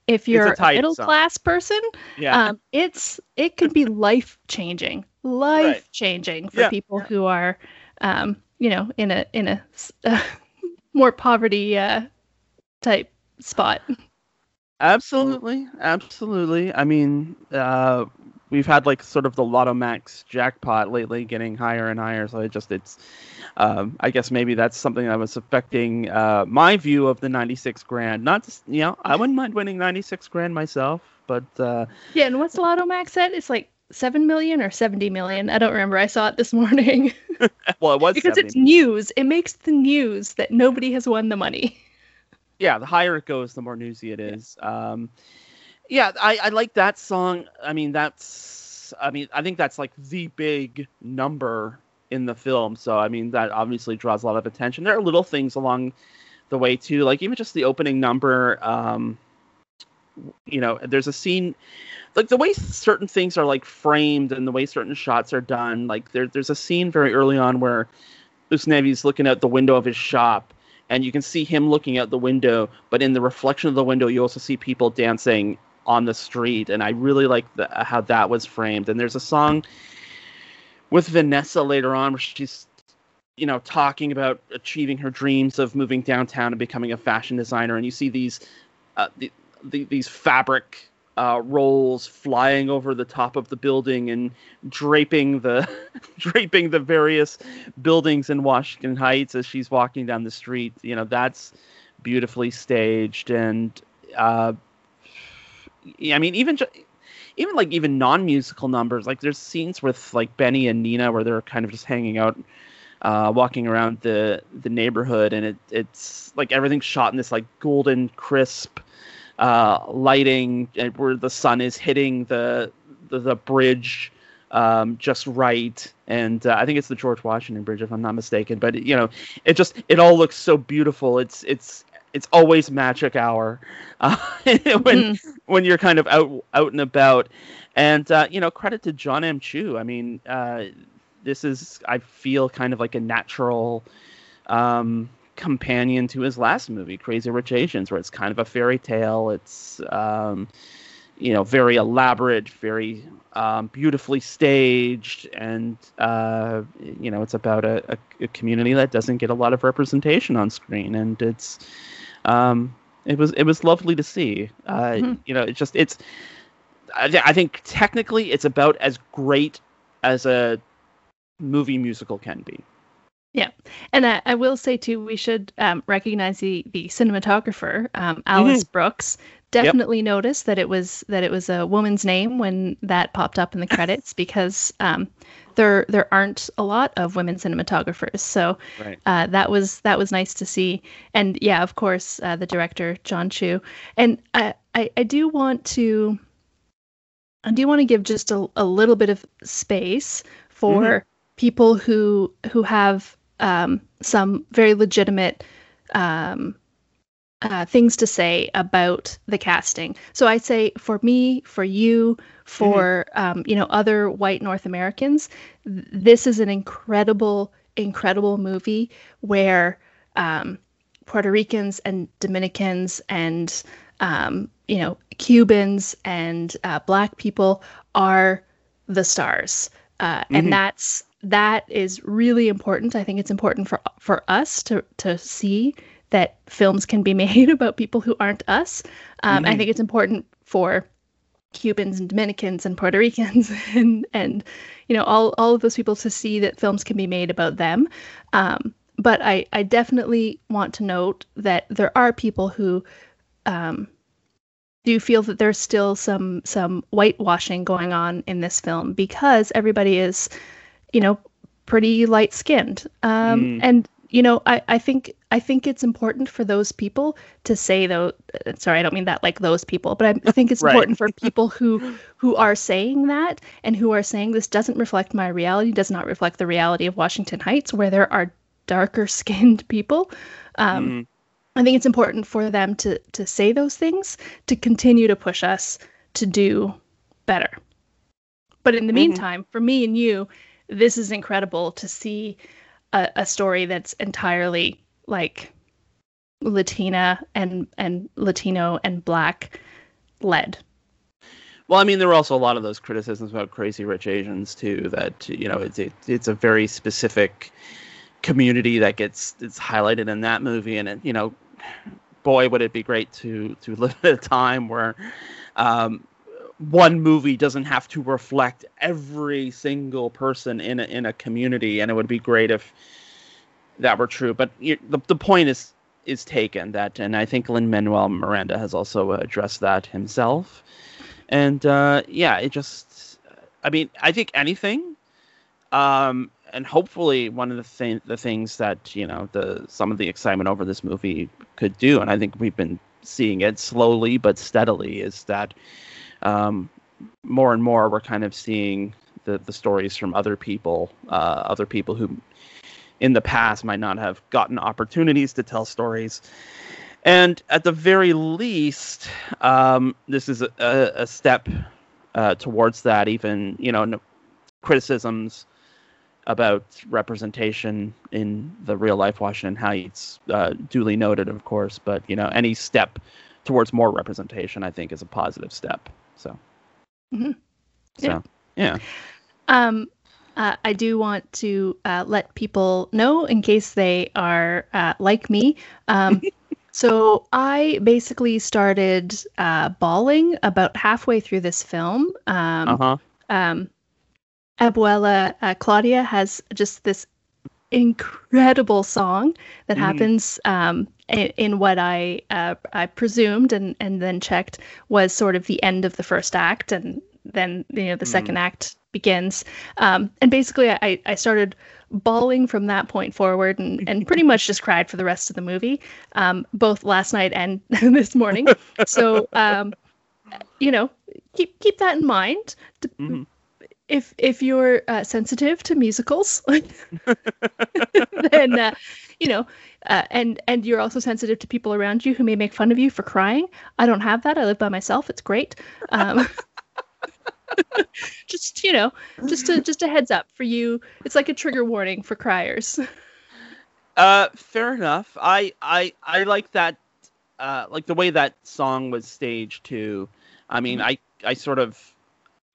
if you're a, a, middle sum. class person. Yeah. Um, it's it could be life changing, life changing for yeah. people who are um, you know, in a in a uh, more poverty uh, type spot. Absolutely, absolutely. I mean, uh, we've had like sort of the Lotto Max jackpot lately, getting higher and higher. So it just it's, um, I guess maybe that's something that was affecting uh, my view of the 96 grand. Not just, you know, I wouldn't mind winning 96 grand myself, but uh, yeah. And what's Lotto Max at? It's like seven million or 70 million. I don't remember. I saw it this morning. well, it was because 70. it's news. It makes the news that nobody has won the money yeah, the higher it goes, the more newsy it is. Um, yeah, I, I like that song. I mean, that's, I mean, I think that's like the big number in the film. So, I mean, that obviously draws a lot of attention. There are little things along the way too, like even just the opening number. Um, you know, there's a scene, like the way certain things are like framed and the way certain shots are done. Like there, there's a scene very early on where Usnavi's looking out the window of his shop and you can see him looking out the window but in the reflection of the window you also see people dancing on the street and i really like the, how that was framed and there's a song with vanessa later on where she's you know talking about achieving her dreams of moving downtown and becoming a fashion designer and you see these uh, the, the, these fabric uh, rolls flying over the top of the building and draping the draping the various buildings in Washington Heights as she's walking down the street. You know, that's beautifully staged and uh, I mean even even like even non-musical numbers like there's scenes with like Benny and Nina where they're kind of just hanging out uh, walking around the the neighborhood and it it's like everything's shot in this like golden crisp uh, lighting where the sun is hitting the the, the bridge um, just right. And uh, I think it's the George Washington Bridge, if I'm not mistaken. But you know, it just it all looks so beautiful. It's it's it's always magic hour uh, when mm. when you're kind of out out and about. And uh, you know, credit to John M. Chu. I mean, uh, this is I feel kind of like a natural um, companion to his last movie, Crazy Rich Asians, where it's kind of a fairy tale. It's um, you know very elaborate, very um, beautifully staged, and uh, you know it's about a, a, a, community that doesn't get a lot of representation on screen, and it's um, it was it was lovely to see. Uh, mm-hmm. You know, it's just it's. I, I think technically it's about as great as a movie musical can be. Yeah, and I, I, will say too, we should um, recognize the the cinematographer, um, Alice mm-hmm. Brooks. Definitely yep. noticed that it was that it was a woman's name when that popped up in the credits because um, there there aren't a lot of women cinematographers. So right. uh, that was that was nice to see. And yeah, of course, uh, the director John Chu. And I, I I do want to I do want to give just a, a little bit of space for mm-hmm. people who who have um, some very legitimate um, uh, things to say about the casting. So I say for me, for you, for mm-hmm. um, you know other white North Americans, th- this is an incredible, incredible movie where um, Puerto Ricans and Dominicans and um, you know Cubans and uh, Black people are the stars, uh, mm-hmm. and that's that is really important. I think it's important for for us to to see that films can be made about people who aren't us. Um, mm-hmm. I think it's important for Cubans and Dominicans and Puerto Ricans and and you know all all of those people to see that films can be made about them. Um, but I I definitely want to note that there are people who um, do feel that there's still some some whitewashing going on in this film because everybody is you know, pretty light skinned. Um, mm. And you know, I, I think I think it's important for those people to say though. Sorry, I don't mean that like those people, but I think it's right. important for people who who are saying that and who are saying this doesn't reflect my reality, does not reflect the reality of Washington Heights, where there are darker skinned people. Um, mm. I think it's important for them to to say those things to continue to push us to do better. But in the mm-hmm. meantime, for me and you, this is incredible to see a, a story that's entirely like Latina and and Latino and Black led. Well, I mean, there were also a lot of those criticisms about Crazy Rich Asians too. That you know, it's it, it's a very specific community that gets it's highlighted in that movie, and it, you know, boy, would it be great to to live at a time where um, one movie doesn't have to reflect every single person in a, in a community, and it would be great if that were true. But the the point is is taken that, and I think Lin Manuel Miranda has also addressed that himself. And uh, yeah, it just, I mean, I think anything, um, and hopefully one of the th- the things that you know the some of the excitement over this movie could do, and I think we've been seeing it slowly but steadily, is that um, more and more we're kind of seeing the, the stories from other people, uh, other people who in the past might not have gotten opportunities to tell stories. And at the very least, um, this is a, a step uh, towards that. Even you know, criticisms about representation in the real life Washington Heights, uh, duly noted, of course. But you know, any step towards more representation, I think, is a positive step. So, mm-hmm. so yeah. yeah. Um, uh, I do want to uh, let people know, in case they are uh, like me, um, So I basically started uh, bawling about halfway through this film. Um, Uh-huh. um, Abuela uh, Claudia has just this incredible song that Mhm. happens um, in, in what I uh, I presumed and and then checked was sort of the end of the first act, and then you know the second act begins. Um, and basically, I I started bawling from that point forward, and and pretty much just cried for the rest of the movie, um, both last night and this morning. So. Um, you know, keep keep that in mind. Mhm. If if you're uh, sensitive to musicals, then uh, you know, uh, and and you're also sensitive to people around you who may make fun of you for crying. I don't have that. I live by myself. It's great. Um, just you know, just a just a heads up for you. It's like a trigger warning for criers. Uh, fair enough. I I I like that. Uh, like the way that song was staged too. I mean, I I sort of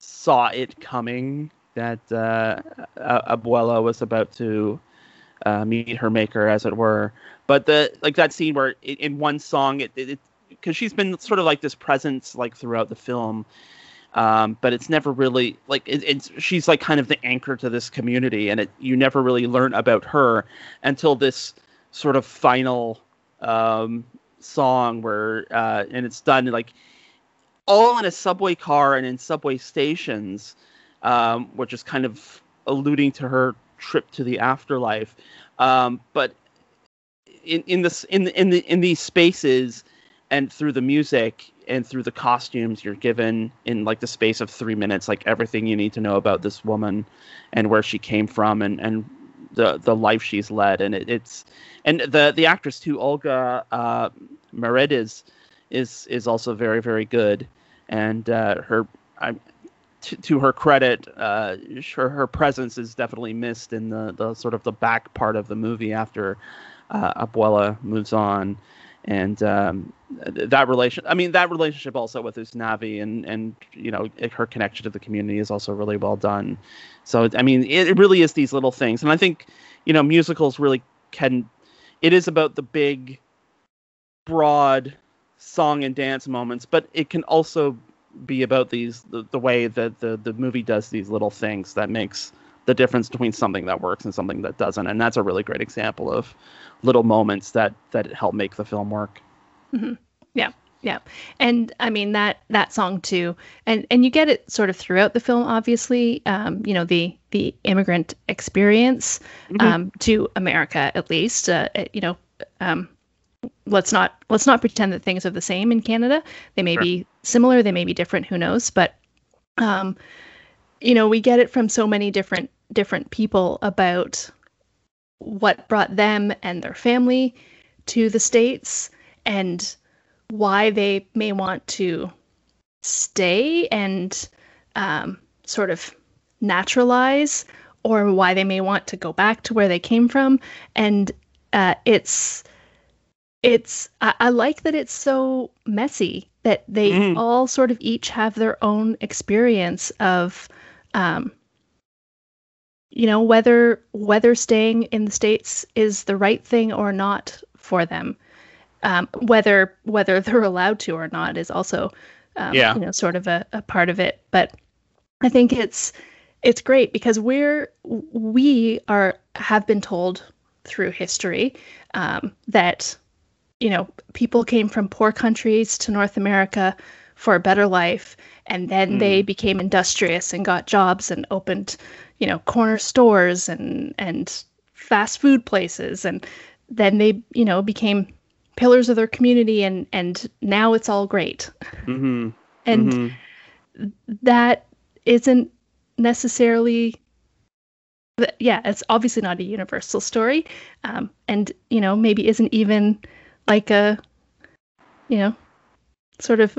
saw it coming that uh, Abuela was about to uh, meet her maker, as it were. But the like that scene where i in one song it it because she's been sort of like this presence like throughout the film. Um, but it's never really like it, it's she's like kind of the anchor to this community, and it you never really learn about her until this sort of final um, song where uh, and it's done like all in a subway car and in subway stations, um, which is kind of alluding to her trip to the afterlife. Um, but in in this in in the in these spaces and through the music and through the costumes you're given in like the space of three minutes like everything you need to know about this woman and where she came from and and the the life she's led and it, it's and the the actress too olga uh Merediz is is also very very good and uh her i to, to her credit uh her, her presence is definitely missed in the the sort of the back part of the movie after uh, abuela moves on. And um, that relation i mean that relationship also with usnavi and and you know her connection to the community is also really well done. So i mean it really is these little things. And i think you know musicals really can it is about the big broad song and dance moments but it can also be about these the, the way that the the movie does these little things that makes the difference between something that works and something that doesn't and that's a really great example of little moments that that help make the film work Yeah, yeah, and I mean that that song too, and and you get it sort of throughout the film. Obviously, um, you know the the immigrant experience um, to America, at least. Uh, you know, um, let's not let's not pretend that things are the same in Canada. They may Sure. be similar, they may be different. Who knows? But um, you know, we get it from so many different different people about what brought them and their family to the states and why they may want to stay and um, sort of naturalize or why they may want to go back to where they came from and uh, it's it's I, I like that it's so messy that they Mhm. all sort of each have their own experience of um, you know whether whether staying in the states is the right thing or not for them um, whether whether they're allowed to or not is also um, Yeah. you know sort of a, a part of it but i think it's it's great because we're we are have been told through history um, that you know people came from poor countries to north america for a better life and then they became industrious and got jobs and opened you know corner stores and and fast food places and then they you know became pillars of their community and and now it's all great mm-hmm. and Mhm. that isn't necessarily yeah it's obviously not a universal story um, and you know maybe isn't even like a you know sort of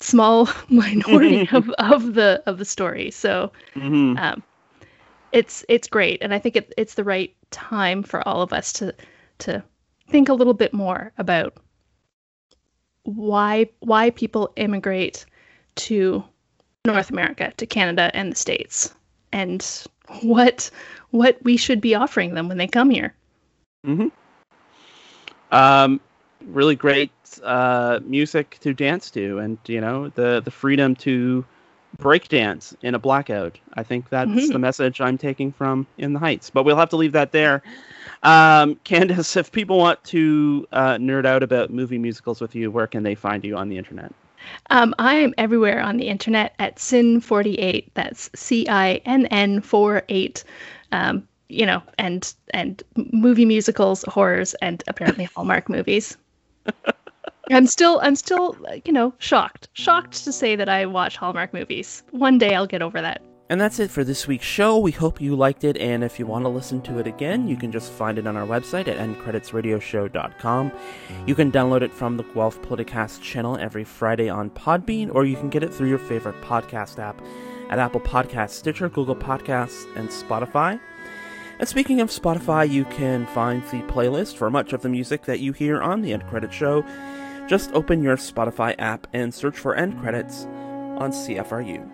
small minority of, of the of the story so Mhm. um, it's it's great and i think it, it's the right time for all of us to to think a little bit more about why why people immigrate to north america to canada and the states and what what we should be offering them when they come here Mm-hmm. Um, really great uh, music to dance to, and you know the the freedom to break dance in a blackout. I think that's mm-hmm. the message I'm taking from In the Heights. But we'll have to leave that there. Um, Candice, if people want to uh, nerd out about movie musicals with you, where can they find you on the internet? Um, I am everywhere on the internet at Cinn48. That's C I N N 4 8. Um, you know, and and movie musicals, horrors, and apparently Hallmark movies. I'm still I'm still you know shocked shocked to say that I watch Hallmark movies. One day I'll get over that. And that's it for this week's show. We hope you liked it, and if you want to listen to it again, you can just find it on our website at endcreditsradioshow.com. You can download it from the Guelph Politicast channel every Friday on Podbean, or you can get it through your favorite podcast app at Apple Podcasts, Stitcher, Google Podcasts, and Spotify. And speaking of Spotify, you can find the playlist for much of the music that you hear on the End Credits Show. Just open your Spotify app and search for End Credits on CFRU.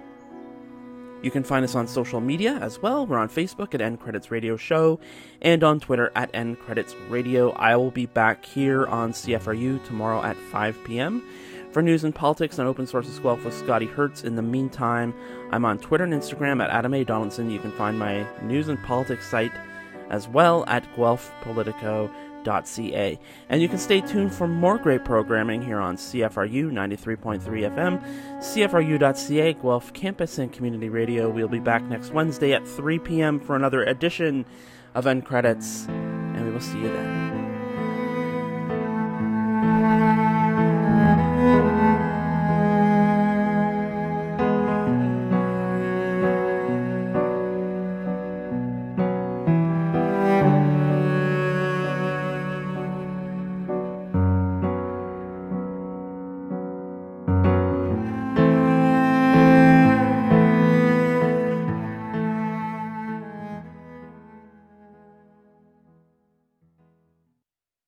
You can find us on social media as well. We're on Facebook at End Credits Radio Show and on Twitter at End Credits Radio. I will be back here on CFRU tomorrow at 5 p.m. for news and politics on Open source Sources Guelph with Scotty Hertz. In the meantime, I'm on Twitter and Instagram at Adam A. Donaldson. You can find my news and politics site as well at guelphpolitico.ca. And you can stay tuned for more great programming here on CFRU 93.3 FM, CFRU.ca, Guelph Campus and Community Radio. We'll be back next Wednesday at 3 p.m. for another edition of End Credits, and we will see you then. Thank you.